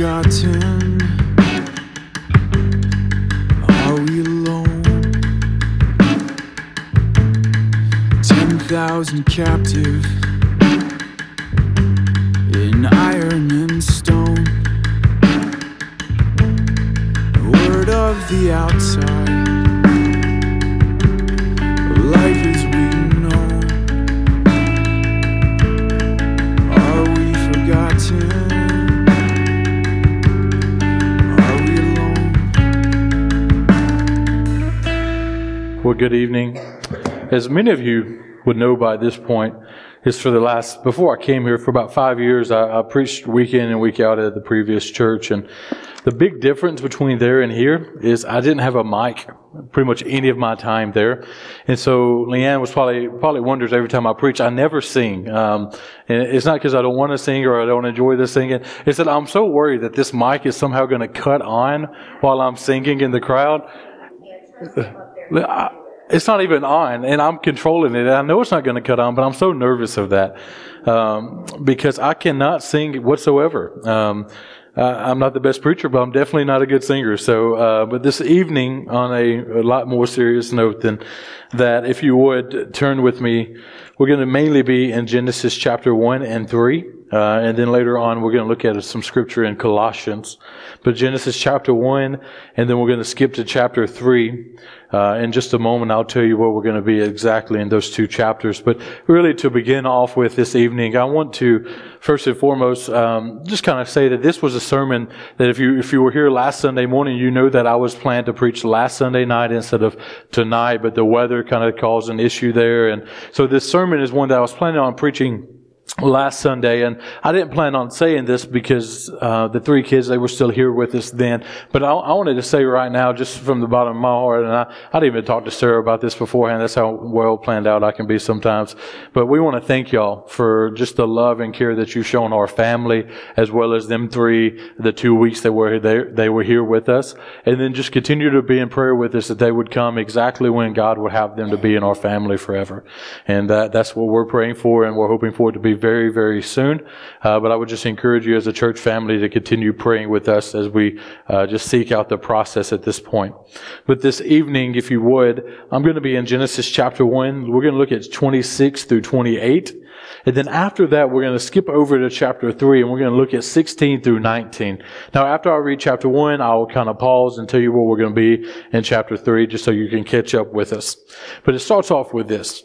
forgotten? Are we alone? Ten thousand captive good evening. As many of you would know by this point, is for the last, before I came here, for about five years, I, I preached week in and week out at the previous church. And the big difference between there and here is I didn't have a mic pretty much any of my time there. And so Leanne was probably, probably wonders every time I preach, I never sing. Um, and it's not because I don't want to sing or I don't enjoy the singing. It's that I'm so worried that this mic is somehow going to cut on while I'm singing in the crowd. I- It's not even on, and I'm controlling it. I know it's not going to cut on, but I'm so nervous of that um, because I cannot sing whatsoever. Um, I'm not the best preacher, but I'm definitely not a good singer. So, uh, but this evening, on a, a lot more serious note than that, if you would turn with me, we're going to mainly be in Genesis chapter one and three. Uh, and then later on, we're going to look at some scripture in Colossians. But Genesis chapter 1, and then we're going to skip to chapter 3. Uh, in just a moment, I'll tell you where we're going to be exactly in those two chapters. But really, to begin off with this evening, I want to first and foremost um, just kind of say that this was a sermon that if you if you were here last Sunday morning, you know that I was planned to preach last Sunday night instead of tonight, but the weather kind of caused an issue there, and so this sermon is one that I was planning on preaching last Sunday, and I didn't plan on saying this because uh, the three kids they were still here with us then. But I, I, wanted to say right now, just from the bottom of my heart, and I, I didn't even talk to Sarah about this beforehand. That's how well planned out I can be sometimes. But we want to thank y'all for just the love and care that you've shown our family, as well as them three, the two weeks that were there, they were here with us, and then just continue to be in prayer with us that they would come exactly when God would have them to be in our family forever. And that, that's what we're praying for, and we're hoping for it to be very, very soon. Uh, but I would just encourage you as a church family to continue praying with us as we uh, just seek out the process at this point. But this evening, if you would, I'm going to be in Genesis chapter 1. We're going to look at 26 through 28. And then after that, we're going to skip over to chapter 3 and we're going to look at 16 through 19. Now, after I read chapter 1, I'll kind of pause and tell you where we're going to be in chapter 3 just so you can catch up with us. But it starts off with this.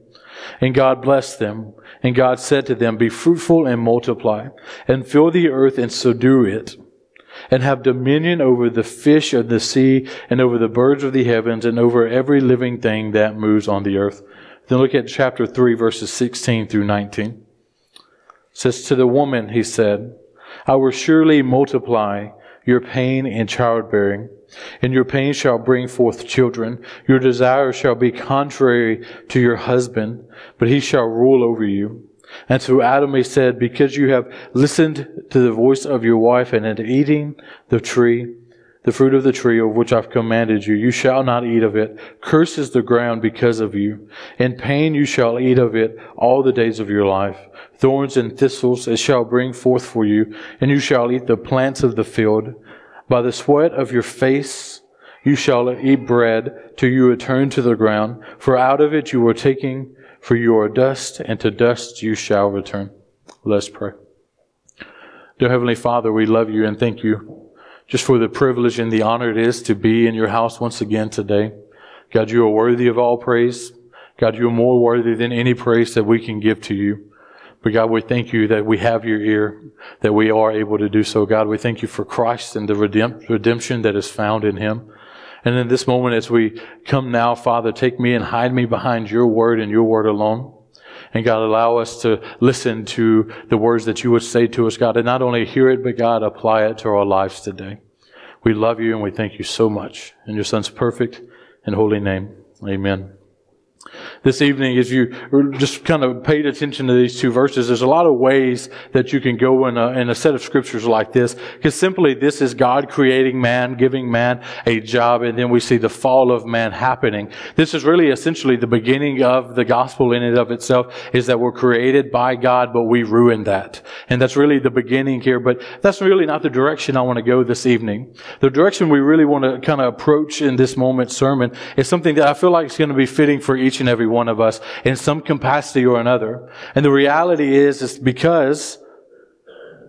And God blessed them. And God said to them, Be fruitful and multiply, and fill the earth and subdue it, and have dominion over the fish of the sea, and over the birds of the heavens, and over every living thing that moves on the earth. Then look at chapter 3, verses 16 through 19. It says, To the woman, he said, I will surely multiply your pain in childbearing. And your pain shall bring forth children. Your desire shall be contrary to your husband, but he shall rule over you. And to Adam he said, Because you have listened to the voice of your wife and in eating the tree, the fruit of the tree of which I've commanded you, you shall not eat of it. Cursed is the ground because of you. In pain you shall eat of it all the days of your life. Thorns and thistles it shall bring forth for you, and you shall eat the plants of the field. By the sweat of your face you shall eat bread till you return to the ground, for out of it you were taken, for you are dust, and to dust you shall return. Let's pray. Dear Heavenly Father, we love you and thank you just for the privilege and the honor it is to be in your house once again today. God, you are worthy of all praise. God, you are more worthy than any praise that we can give to you. But God, we thank you that we have your ear, that we are able to do so. God, we thank you for Christ and the redemption that is found in him. And in this moment, as we come now, Father, take me and hide me behind your word and your word alone. And God, allow us to listen to the words that you would say to us, God, and not only hear it, but God, apply it to our lives today. We love you and we thank you so much. In your son's perfect and holy name. Amen this evening as you just kind of paid attention to these two verses, there's a lot of ways that you can go in a, in a set of scriptures like this. Because simply this is God creating man, giving man a job, and then we see the fall of man happening. This is really essentially the beginning of the gospel in and of itself, is that we're created by God, but we ruin that. And that's really the beginning here, but that's really not the direction I want to go this evening. The direction we really want to kind of approach in this moment sermon is something that I feel like is going to be fitting for each and every one of us in some capacity or another. And the reality is, is because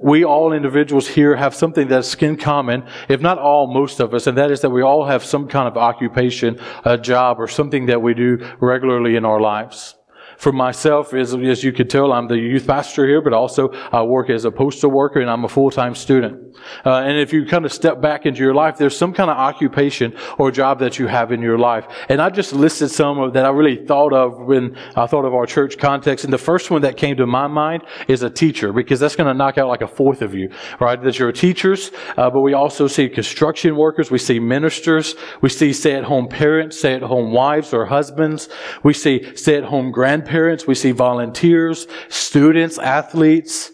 we all individuals here have something that's in common, if not all, most of us, and that is that we all have some kind of occupation, a job, or something that we do regularly in our lives. For myself, as, as you could tell, I'm the youth pastor here, but also I work as a postal worker and I'm a full-time student. Uh, and if you kind of step back into your life, there's some kind of occupation or job that you have in your life. And I just listed some of that I really thought of when I thought of our church context. And the first one that came to my mind is a teacher, because that's going to knock out like a fourth of you, right? That you're teachers, uh, but we also see construction workers, we see ministers, we see stay-at-home parents, stay-at-home wives or husbands, we see stay-at-home grandparents grandparents, we see volunteers, students, athletes,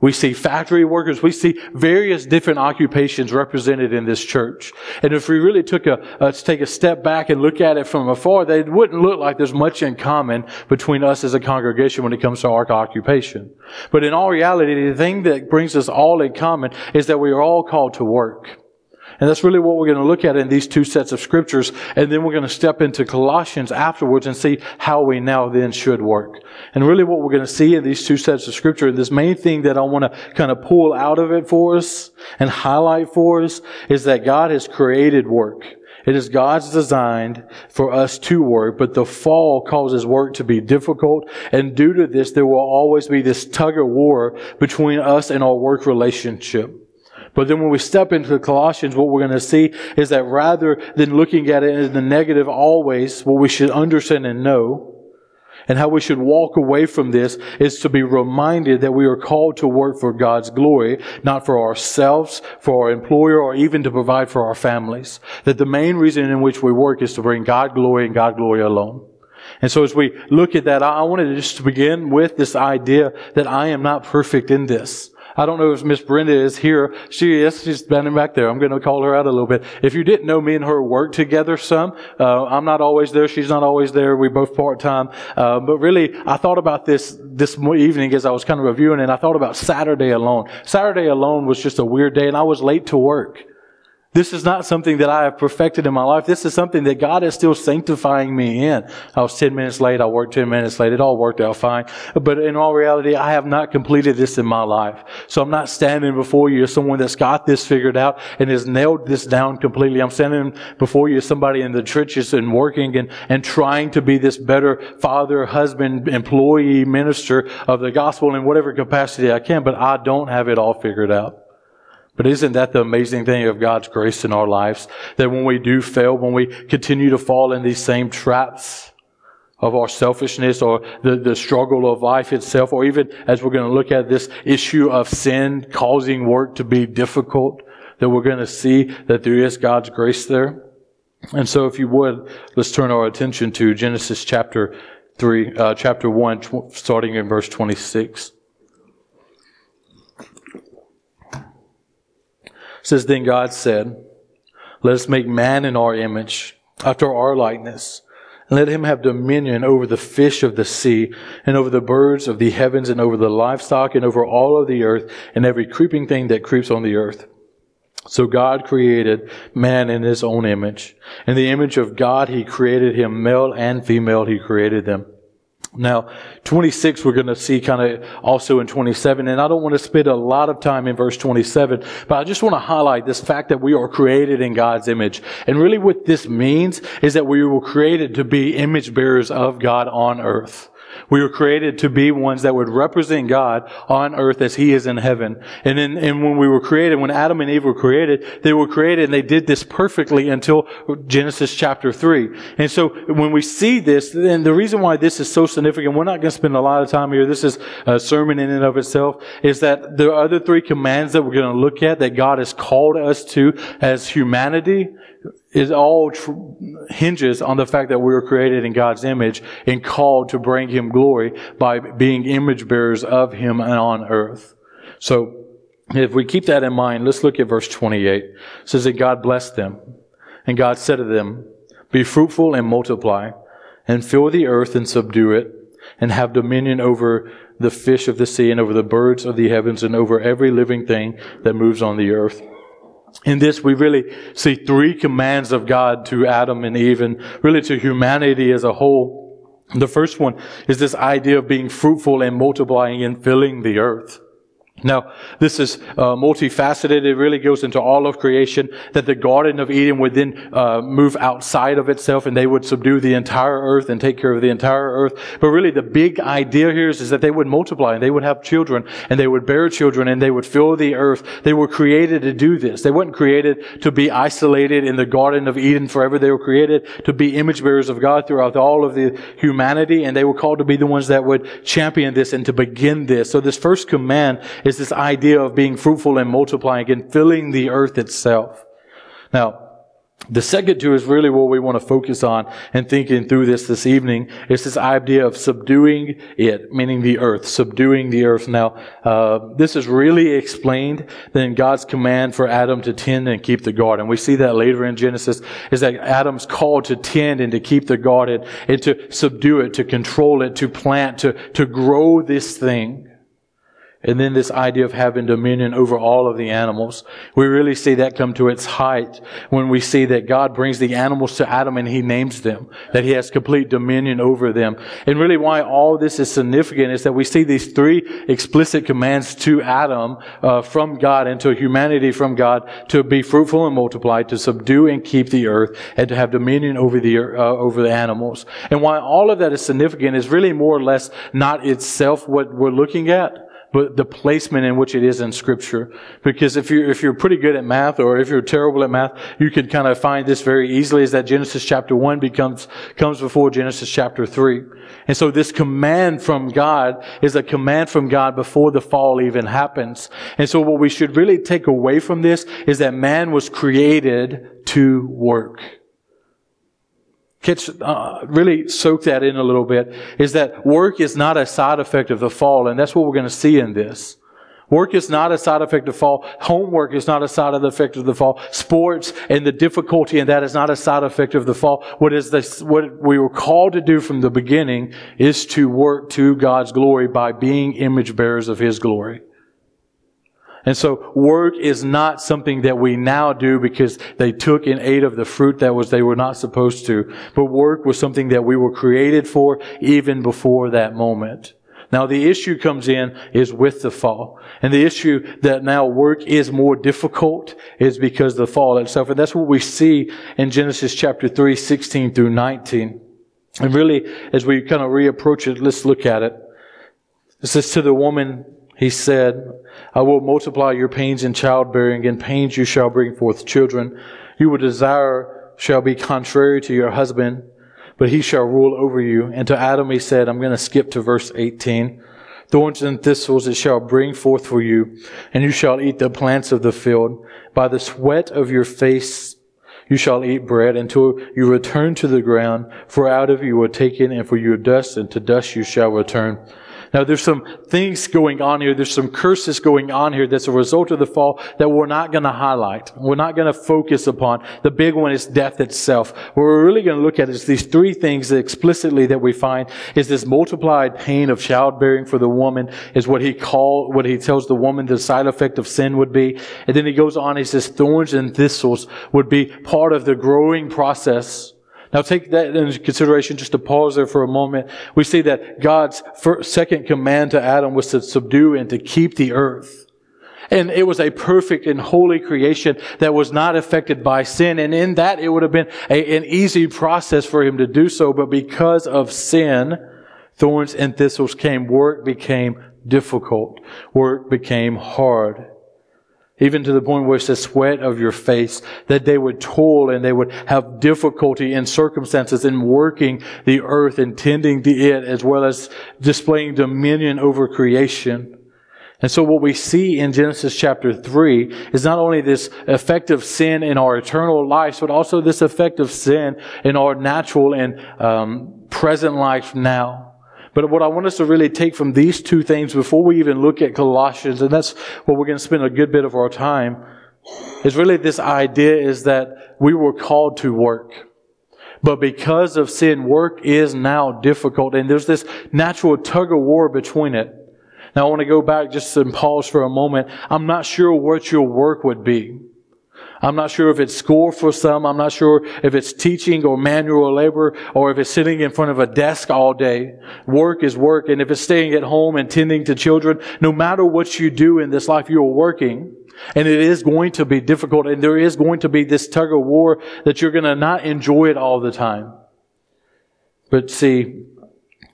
we see factory workers. We see various different occupations represented in this church. And if we really took a, uh, take a step back and look at it from afar, they wouldn't look like there's much in common between us as a congregation when it comes to our occupation. But in all reality, the thing that brings us all in common is that we are all called to work. And that's really what we're going to look at in these two sets of scriptures. And then we're going to step into Colossians afterwards and see how we now then should work. And really what we're going to see in these two sets of scripture, and this main thing that I want to kind of pull out of it for us and highlight for us is that God has created work. It is God's design for us to work, but the fall causes work to be difficult. And due to this, there will always be this tug of war between us and our work relationship. But then when we step into the Colossians, what we're going to see is that rather than looking at it in the negative always, what we should understand and know, and how we should walk away from this is to be reminded that we are called to work for God's glory, not for ourselves, for our employer, or even to provide for our families. That the main reason in which we work is to bring God glory and God glory alone. And so as we look at that, I wanted to just begin with this idea that I am not perfect in this. I don't know if Miss Brenda is here. She is. She's standing back there. I'm going to call her out a little bit. If you didn't know, me and her work together some. Uh, I'm not always there. She's not always there. We both part time. Uh, but really, I thought about this this evening as I was kind of reviewing, and I thought about Saturday alone. Saturday alone was just a weird day, and I was late to work. This is not something that I have perfected in my life. This is something that God is still sanctifying me in. I was 10 minutes late. I worked 10 minutes late. It all worked out fine. But in all reality, I have not completed this in my life. So I'm not standing before you as someone that's got this figured out and has nailed this down completely. I'm standing before you as somebody in the churches and working and, and trying to be this better father, husband, employee, minister of the gospel in whatever capacity I can. But I don't have it all figured out. But isn't that the amazing thing of God's grace in our lives? That when we do fail, when we continue to fall in these same traps of our selfishness or the, the struggle of life itself, or even as we're going to look at this issue of sin causing work to be difficult, that we're going to see that there is God's grace there. And so if you would, let's turn our attention to Genesis chapter 3, uh, chapter 1, tw- starting in verse 26. Says, Then God said, Let us make man in our image, after our likeness, and let him have dominion over the fish of the sea, and over the birds of the heavens, and over the livestock, and over all of the earth, and every creeping thing that creeps on the earth. So God created man in his own image. In the image of God, he created him, male and female, he created them. Now, 26 we're going to see kind of also in 27, and I don't want to spend a lot of time in verse 27, but I just want to highlight this fact that we are created in God's image. And really what this means is that we were created to be image bearers of God on earth. We were created to be ones that would represent God on earth as He is in heaven. And and when we were created, when Adam and Eve were created, they were created and they did this perfectly until Genesis chapter 3. And so when we see this, and the reason why this is so significant, we're not going to spend a lot of time here. This is a sermon in and of itself, is that the other three commands that we're going to look at that God has called us to as humanity it all tr- hinges on the fact that we were created in God's image and called to bring Him glory by being image bearers of Him on earth. So, if we keep that in mind, let's look at verse 28. It says that God blessed them, and God said to them, Be fruitful and multiply, and fill the earth and subdue it, and have dominion over the fish of the sea, and over the birds of the heavens, and over every living thing that moves on the earth. In this, we really see three commands of God to Adam and Eve and really to humanity as a whole. The first one is this idea of being fruitful and multiplying and filling the earth. Now, this is uh, multifaceted. It really goes into all of creation. That the Garden of Eden would then uh, move outside of itself, and they would subdue the entire earth and take care of the entire earth. But really, the big idea here is, is that they would multiply, and they would have children, and they would bear children, and they would fill the earth. They were created to do this. They weren't created to be isolated in the Garden of Eden forever. They were created to be image bearers of God throughout all of the humanity, and they were called to be the ones that would champion this and to begin this. So this first command is this idea of being fruitful and multiplying and filling the earth itself. Now, the second two is really what we want to focus on and thinking through this this evening is this idea of subduing it, meaning the earth, subduing the earth. Now, uh, this is really explained in God's command for Adam to tend and keep the garden. We see that later in Genesis is that Adam's called to tend and to keep the garden and to subdue it, to control it, to plant, to, to grow this thing. And then this idea of having dominion over all of the animals. We really see that come to its height when we see that God brings the animals to Adam and he names them, that he has complete dominion over them. And really why all this is significant is that we see these three explicit commands to Adam uh, from God and to humanity from God to be fruitful and multiply, to subdue and keep the earth, and to have dominion over the, uh, over the animals. And why all of that is significant is really more or less not itself what we're looking at, but the placement in which it is in scripture. Because if you're, if you're pretty good at math or if you're terrible at math, you can kind of find this very easily is that Genesis chapter 1 becomes, comes before Genesis chapter 3. And so this command from God is a command from God before the fall even happens. And so what we should really take away from this is that man was created to work catch, uh, really soak that in a little bit, is that work is not a side effect of the fall, and that's what we're going to see in this. Work is not a side effect of fall. Homework is not a side effect of the fall. Sports and the difficulty in that is not a side effect of the fall. What is this, what we were called to do from the beginning is to work to God's glory by being image bearers of His glory. And so work is not something that we now do because they took and ate of the fruit that was they were not supposed to. But work was something that we were created for even before that moment. Now the issue comes in is with the fall. And the issue that now work is more difficult is because of the fall itself. And that's what we see in Genesis chapter 3, 16 through 19. And really, as we kind of reapproach it, let's look at it. It says to the woman, he said, I will multiply your pains in childbearing, and pains you shall bring forth children. You will desire shall be contrary to your husband, but he shall rule over you. And to Adam he said, I'm going to skip to verse 18. Thorns and thistles it shall bring forth for you, and you shall eat the plants of the field. By the sweat of your face you shall eat bread until you return to the ground, for out of you were taken, and for your dust, and to dust you shall return. Now there's some things going on here. There's some curses going on here that's a result of the fall that we're not going to highlight. We're not going to focus upon. The big one is death itself. What we're really going to look at is these three things that explicitly that we find is this multiplied pain of childbearing for the woman is what he called, what he tells the woman the side effect of sin would be. And then he goes on, he says thorns and thistles would be part of the growing process now take that into consideration just to pause there for a moment. We see that God's first, second command to Adam was to subdue and to keep the earth. And it was a perfect and holy creation that was not affected by sin. And in that, it would have been a, an easy process for him to do so. But because of sin, thorns and thistles came. Work became difficult. Work became hard even to the point where it's the sweat of your face, that they would toil and they would have difficulty in circumstances in working the earth and tending to it, as well as displaying dominion over creation. And so what we see in Genesis chapter 3 is not only this effect of sin in our eternal lives, but also this effect of sin in our natural and um, present life now. But what I want us to really take from these two things before we even look at Colossians, and that's what we're going to spend a good bit of our time, is really this idea is that we were called to work. But because of sin, work is now difficult, and there's this natural tug of war between it. Now I want to go back just and pause for a moment. I'm not sure what your work would be. I'm not sure if it's school for some. I'm not sure if it's teaching or manual labor or if it's sitting in front of a desk all day. Work is work. And if it's staying at home and tending to children, no matter what you do in this life, you're working. And it is going to be difficult. And there is going to be this tug of war that you're going to not enjoy it all the time. But see,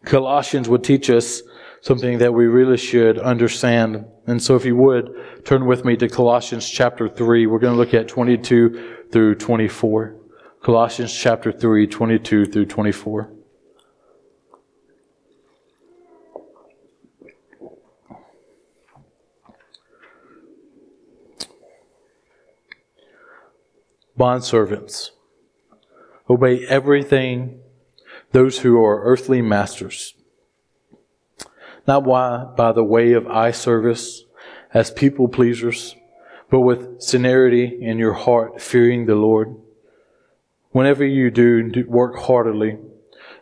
Colossians would teach us something that we really should understand. And so if you would, turn with me to Colossians chapter 3. We're going to look at 22 through 24. Colossians chapter 3, 22 through 24. Bondservants, obey everything those who are earthly masters not why, by the way of eye service as people pleasers, but with sincerity in your heart, fearing the Lord. Whenever you do, do work heartily,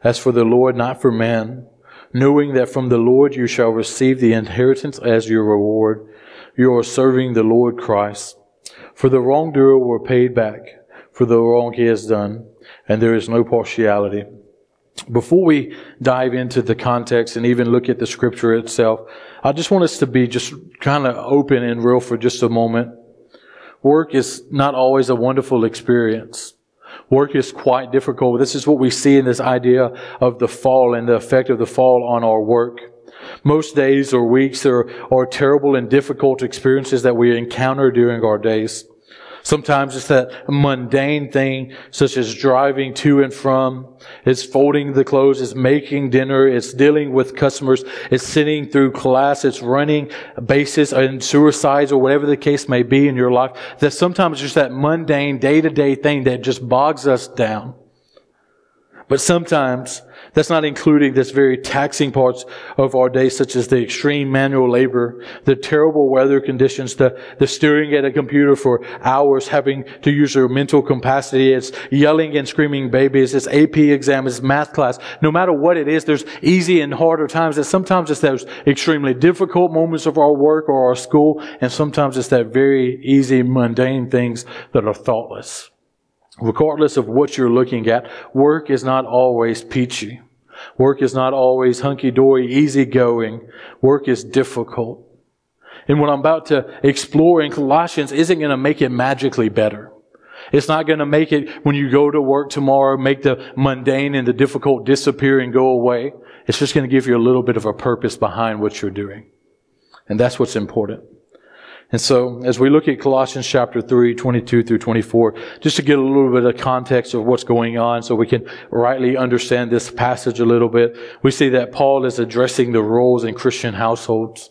as for the Lord, not for man, knowing that from the Lord you shall receive the inheritance as your reward. You are serving the Lord Christ. For the wrongdoer were paid back for the wrong he has done, and there is no partiality. Before we dive into the context and even look at the scripture itself, I just want us to be just kind of open and real for just a moment. Work is not always a wonderful experience. Work is quite difficult. This is what we see in this idea of the fall and the effect of the fall on our work. Most days or weeks are, are terrible and difficult experiences that we encounter during our days. Sometimes it's that mundane thing, such as driving to and from. It's folding the clothes. It's making dinner. It's dealing with customers. It's sitting through class. It's running bases and suicides or whatever the case may be in your life. That sometimes it's just that mundane day to day thing that just bogs us down. But sometimes that's not including this very taxing parts of our day, such as the extreme manual labor, the terrible weather conditions, the, the staring at a computer for hours, having to use your mental capacity. It's yelling and screaming babies. It's AP exam. It's math class. No matter what it is, there's easy and harder times. And sometimes it's those extremely difficult moments of our work or our school. And sometimes it's that very easy, mundane things that are thoughtless. Regardless of what you're looking at, work is not always peachy. Work is not always hunky-dory, easygoing. Work is difficult. And what I'm about to explore in Colossians isn't going to make it magically better. It's not going to make it when you go to work tomorrow, make the mundane and the difficult disappear and go away. It's just going to give you a little bit of a purpose behind what you're doing. And that's what's important. And so, as we look at Colossians chapter 3, 22 through 24, just to get a little bit of context of what's going on so we can rightly understand this passage a little bit, we see that Paul is addressing the roles in Christian households.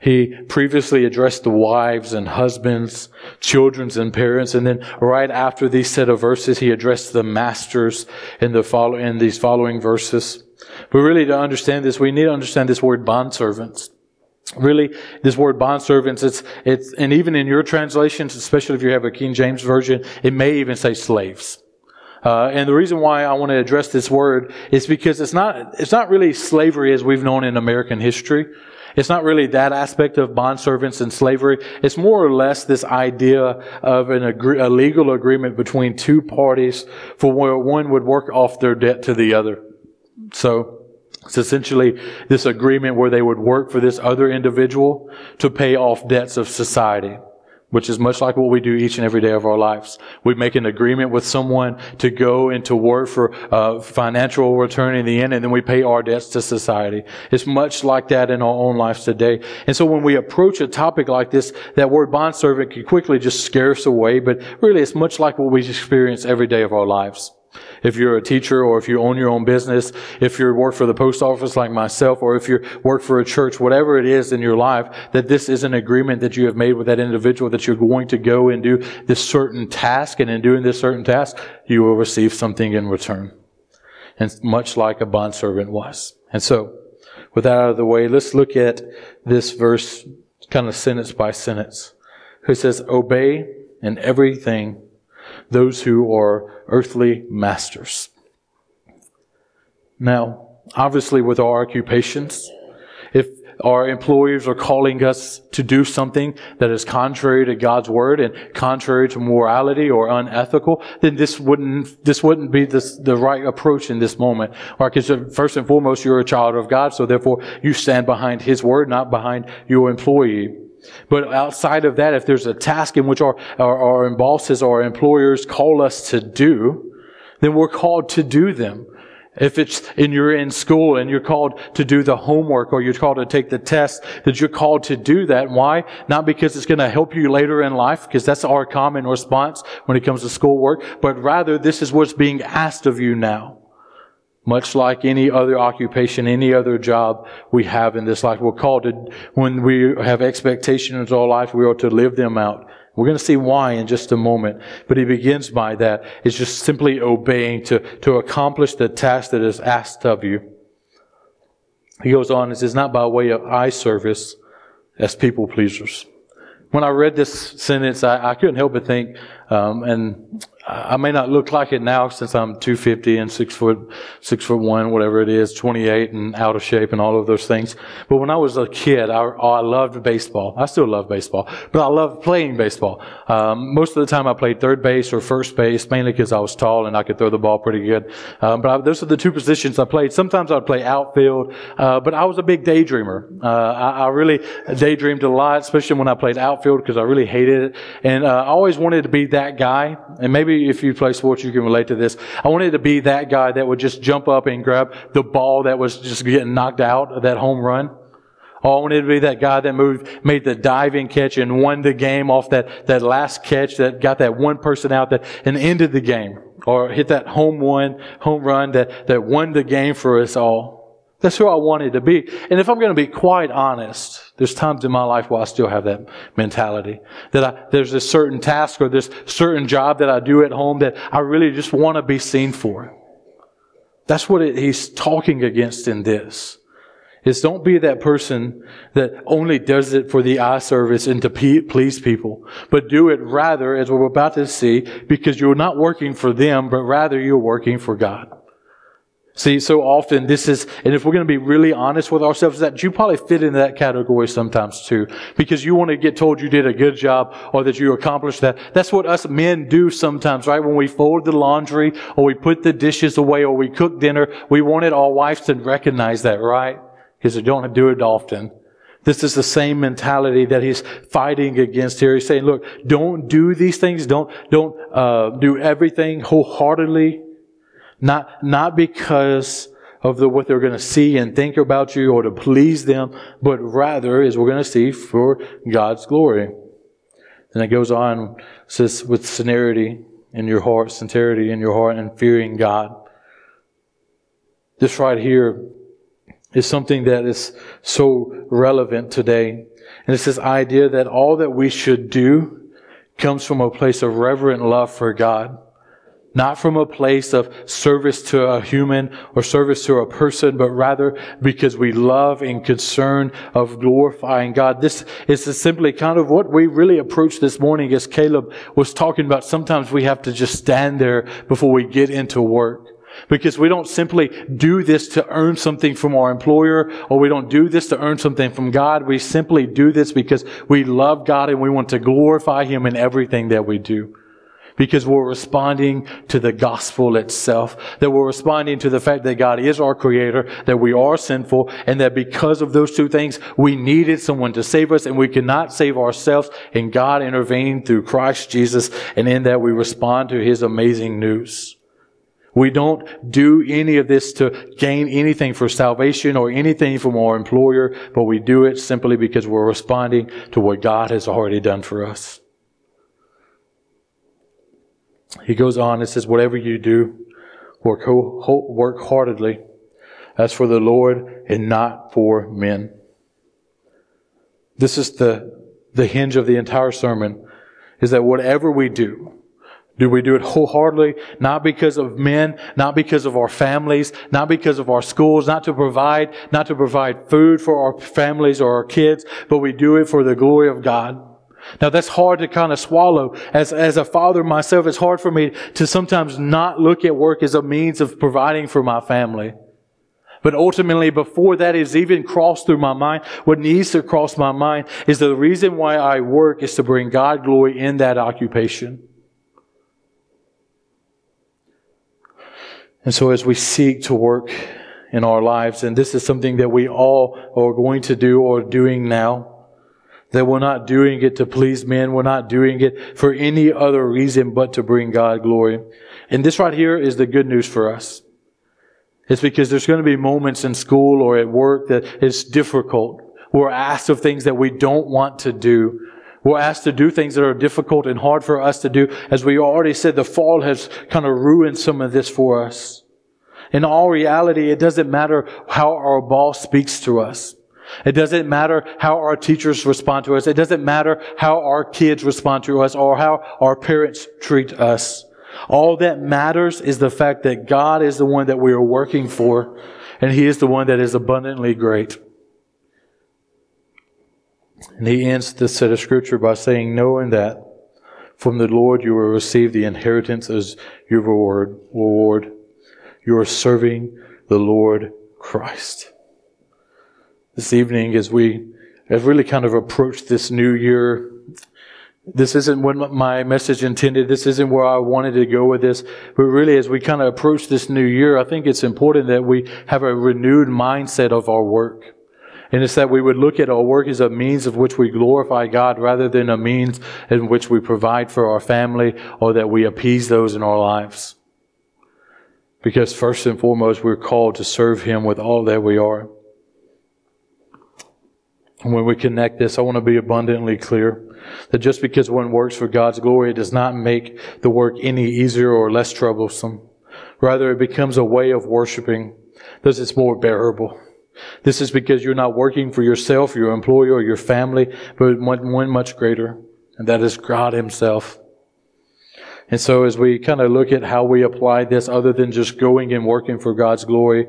He previously addressed the wives and husbands, children and parents, and then right after these set of verses, he addressed the masters in the follow, in these following verses. But really to understand this, we need to understand this word bondservants. Really, this word bondservants, it's, it's, and even in your translations, especially if you have a King James version, it may even say slaves. Uh, and the reason why I want to address this word is because it's not, it's not really slavery as we've known in American history. It's not really that aspect of bondservants and slavery. It's more or less this idea of an agree, a legal agreement between two parties for where one would work off their debt to the other. So, it's essentially this agreement where they would work for this other individual to pay off debts of society, which is much like what we do each and every day of our lives. We make an agreement with someone to go and to work for uh, financial return in the end, and then we pay our debts to society. It's much like that in our own lives today. And so when we approach a topic like this, that word bondservant can quickly just scare us away, but really it's much like what we experience every day of our lives. If you're a teacher or if you own your own business, if you work for the post office like myself, or if you work for a church, whatever it is in your life, that this is an agreement that you have made with that individual that you're going to go and do this certain task, and in doing this certain task, you will receive something in return. And much like a bondservant was. And so, with that out of the way, let's look at this verse kind of sentence by sentence. Who says, obey in everything those who are earthly masters. Now, obviously with our occupations, if our employers are calling us to do something that is contrary to God's word and contrary to morality or unethical, then this wouldn't, this wouldn't be this, the right approach in this moment. Right? Because first and foremost, you're a child of God, so therefore you stand behind His word, not behind your employee. But outside of that, if there's a task in which our, our, our bosses or our employers call us to do, then we're called to do them. If it's and you're in school and you're called to do the homework or you're called to take the test, that you're called to do that. Why? Not because it's going to help you later in life, because that's our common response when it comes to schoolwork, but rather this is what's being asked of you now. Much like any other occupation, any other job we have in this life, we're called to, when we have expectations our life, we are to live them out. We're going to see why in just a moment. But he begins by that. It's just simply obeying to, to accomplish the task that is asked of you. He goes on and says, not by way of eye service as people pleasers. When I read this sentence, I, I couldn't help but think, um, and I may not look like it now since I'm 250 and six foot, six foot one, whatever it is, 28 and out of shape and all of those things. But when I was a kid, I, I loved baseball. I still love baseball, but I loved playing baseball. Um, most of the time I played third base or first base, mainly because I was tall and I could throw the ball pretty good. Um, but I, those are the two positions I played. Sometimes I'd play outfield, uh, but I was a big daydreamer. Uh, I, I, really daydreamed a lot, especially when I played outfield because I really hated it. And uh, I always wanted to be that guy, and maybe maybe if you play sports, you can relate to this. I wanted to be that guy that would just jump up and grab the ball that was just getting knocked out of that home run. Oh, I wanted to be that guy that moved, made the diving catch and won the game off that, that last catch that got that one person out that and ended the game. Or hit that home one, home run that, that won the game for us all. That's who I wanted to be. And if I'm going to be quite honest, there's times in my life where I still have that mentality. That I, there's this certain task or this certain job that I do at home that I really just want to be seen for. That's what it, he's talking against in this. Is don't be that person that only does it for the eye service and to please people, but do it rather, as we're about to see, because you're not working for them, but rather you're working for God. See, so often this is, and if we're going to be really honest with ourselves, that you probably fit into that category sometimes too, because you want to get told you did a good job or that you accomplished that. That's what us men do sometimes, right? When we fold the laundry or we put the dishes away or we cook dinner, we wanted our wives to recognize that, right? Because they don't do it often. This is the same mentality that he's fighting against here. He's saying, look, don't do these things. Don't, don't, uh, do everything wholeheartedly not, not because of the, what they're going to see and think about you or to please them, but rather, as we're going to see, for God's glory. And it goes on, says, with sincerity in your heart, sincerity in your heart, and fearing God. This right here is something that is so relevant today. And it's this idea that all that we should do comes from a place of reverent love for God. Not from a place of service to a human or service to a person, but rather because we love and concern of glorifying God. This is simply kind of what we really approach this morning as Caleb was talking about. Sometimes we have to just stand there before we get into work. Because we don't simply do this to earn something from our employer or we don't do this to earn something from God. We simply do this because we love God and we want to glorify Him in everything that we do because we're responding to the gospel itself, that we're responding to the fact that God is our creator, that we are sinful, and that because of those two things, we needed someone to save us and we cannot save ourselves, and God intervened through Christ Jesus, and in that we respond to his amazing news. We don't do any of this to gain anything for salvation or anything from our employer, but we do it simply because we're responding to what God has already done for us. He goes on and says, Whatever you do, work, ho- work heartedly as for the Lord and not for men. This is the, the hinge of the entire sermon is that whatever we do, do we do it wholeheartedly? Not because of men, not because of our families, not because of our schools, not to provide, not to provide food for our families or our kids, but we do it for the glory of God. Now that's hard to kind of swallow. As, as a father myself, it's hard for me to sometimes not look at work as a means of providing for my family. But ultimately, before that is even crossed through my mind, what needs to cross my mind is the reason why I work is to bring God glory in that occupation. And so as we seek to work in our lives, and this is something that we all are going to do or doing now, that we're not doing it to please men. We're not doing it for any other reason but to bring God glory. And this right here is the good news for us. It's because there's going to be moments in school or at work that it's difficult. We're asked of things that we don't want to do. We're asked to do things that are difficult and hard for us to do. As we already said, the fall has kind of ruined some of this for us. In all reality, it doesn't matter how our boss speaks to us. It doesn't matter how our teachers respond to us. It doesn't matter how our kids respond to us or how our parents treat us. All that matters is the fact that God is the one that we are working for and He is the one that is abundantly great. And He ends this set of scripture by saying, knowing that from the Lord you will receive the inheritance as your reward. reward. You are serving the Lord Christ this evening as we have really kind of approached this new year. This isn't what my message intended. This isn't where I wanted to go with this. But really, as we kind of approach this new year, I think it's important that we have a renewed mindset of our work. And it's that we would look at our work as a means of which we glorify God rather than a means in which we provide for our family or that we appease those in our lives. Because first and foremost, we're called to serve Him with all that we are. When we connect this, I want to be abundantly clear that just because one works for God's glory, it does not make the work any easier or less troublesome. Rather, it becomes a way of worshiping, thus it's more bearable. This is because you're not working for yourself, your employer, or your family, but one much greater, and that is God Himself. And so as we kind of look at how we apply this other than just going and working for God's glory,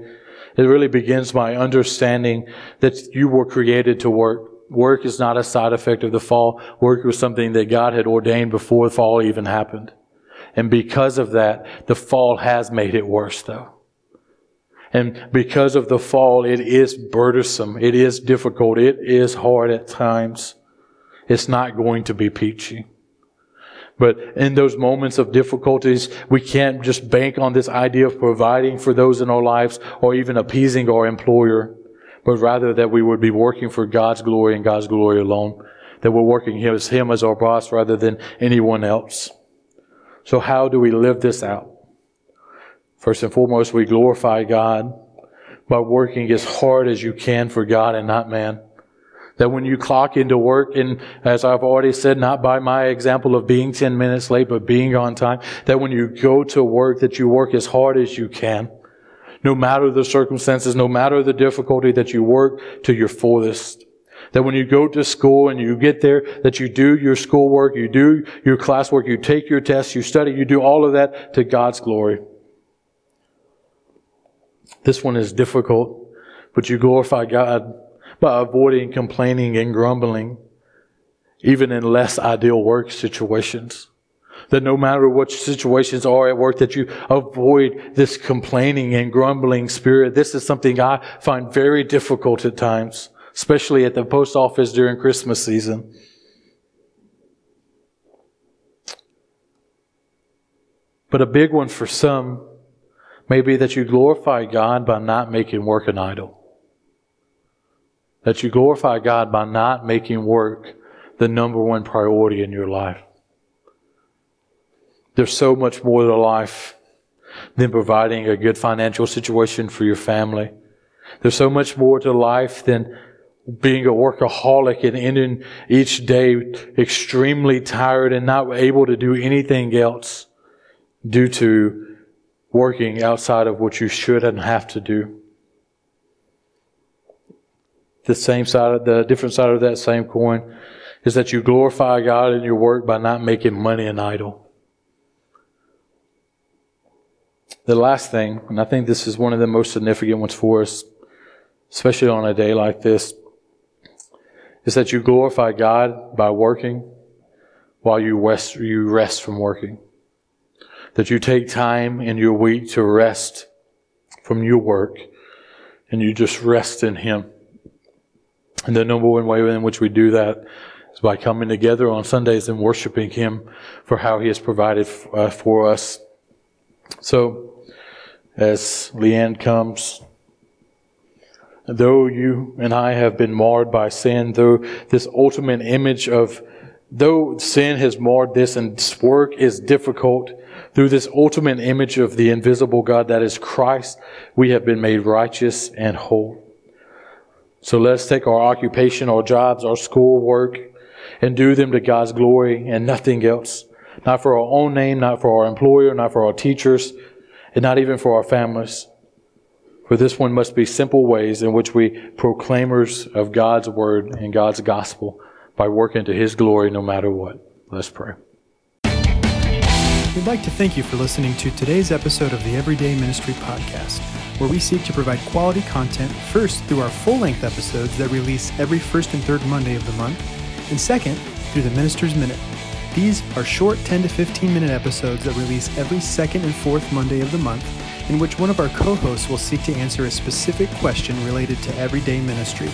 it really begins by understanding that you were created to work. Work is not a side effect of the fall. Work was something that God had ordained before the fall even happened. And because of that, the fall has made it worse though. And because of the fall, it is burdensome. It is difficult. It is hard at times. It's not going to be peachy. But in those moments of difficulties, we can't just bank on this idea of providing for those in our lives or even appeasing our employer, but rather that we would be working for God's glory and God's glory alone. That we're working as Him as our boss rather than anyone else. So how do we live this out? First and foremost, we glorify God by working as hard as you can for God and not man. That when you clock into work, and as I've already said, not by my example of being 10 minutes late, but being on time, that when you go to work, that you work as hard as you can. No matter the circumstances, no matter the difficulty, that you work to your fullest. That when you go to school and you get there, that you do your schoolwork, you do your classwork, you take your tests, you study, you do all of that to God's glory. This one is difficult, but you glorify God by avoiding complaining and grumbling, even in less ideal work situations. That no matter what situations are at work, that you avoid this complaining and grumbling spirit. This is something I find very difficult at times, especially at the post office during Christmas season. But a big one for some may be that you glorify God by not making work an idol. That you glorify God by not making work the number one priority in your life. There's so much more to life than providing a good financial situation for your family. There's so much more to life than being a workaholic and ending each day extremely tired and not able to do anything else due to working outside of what you should and have to do. The same side of the different side of that same coin is that you glorify God in your work by not making money an idol. The last thing, and I think this is one of the most significant ones for us, especially on a day like this, is that you glorify God by working while you rest, you rest from working. That you take time in your week to rest from your work and you just rest in Him. And the number one way in which we do that is by coming together on Sundays and worshiping Him for how He has provided uh, for us. So, as Leanne comes, though you and I have been marred by sin, though this ultimate image of, though sin has marred this and this work is difficult, through this ultimate image of the invisible God that is Christ, we have been made righteous and whole. So let's take our occupation, our jobs, our school work, and do them to God's glory and nothing else. Not for our own name, not for our employer, not for our teachers, and not even for our families. For this one must be simple ways in which we proclaimers of God's word and God's gospel by working to his glory no matter what. Let's pray. We'd like to thank you for listening to today's episode of the Everyday Ministry Podcast, where we seek to provide quality content first through our full length episodes that release every first and third Monday of the month, and second, through the Minister's Minute. These are short 10 to 15 minute episodes that release every second and fourth Monday of the month, in which one of our co hosts will seek to answer a specific question related to everyday ministry.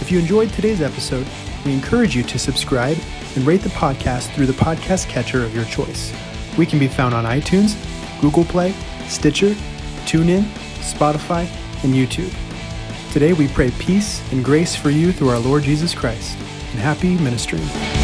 If you enjoyed today's episode, we encourage you to subscribe and rate the podcast through the podcast catcher of your choice. We can be found on iTunes, Google Play, Stitcher, TuneIn, Spotify, and YouTube. Today we pray peace and grace for you through our Lord Jesus Christ, and happy ministering.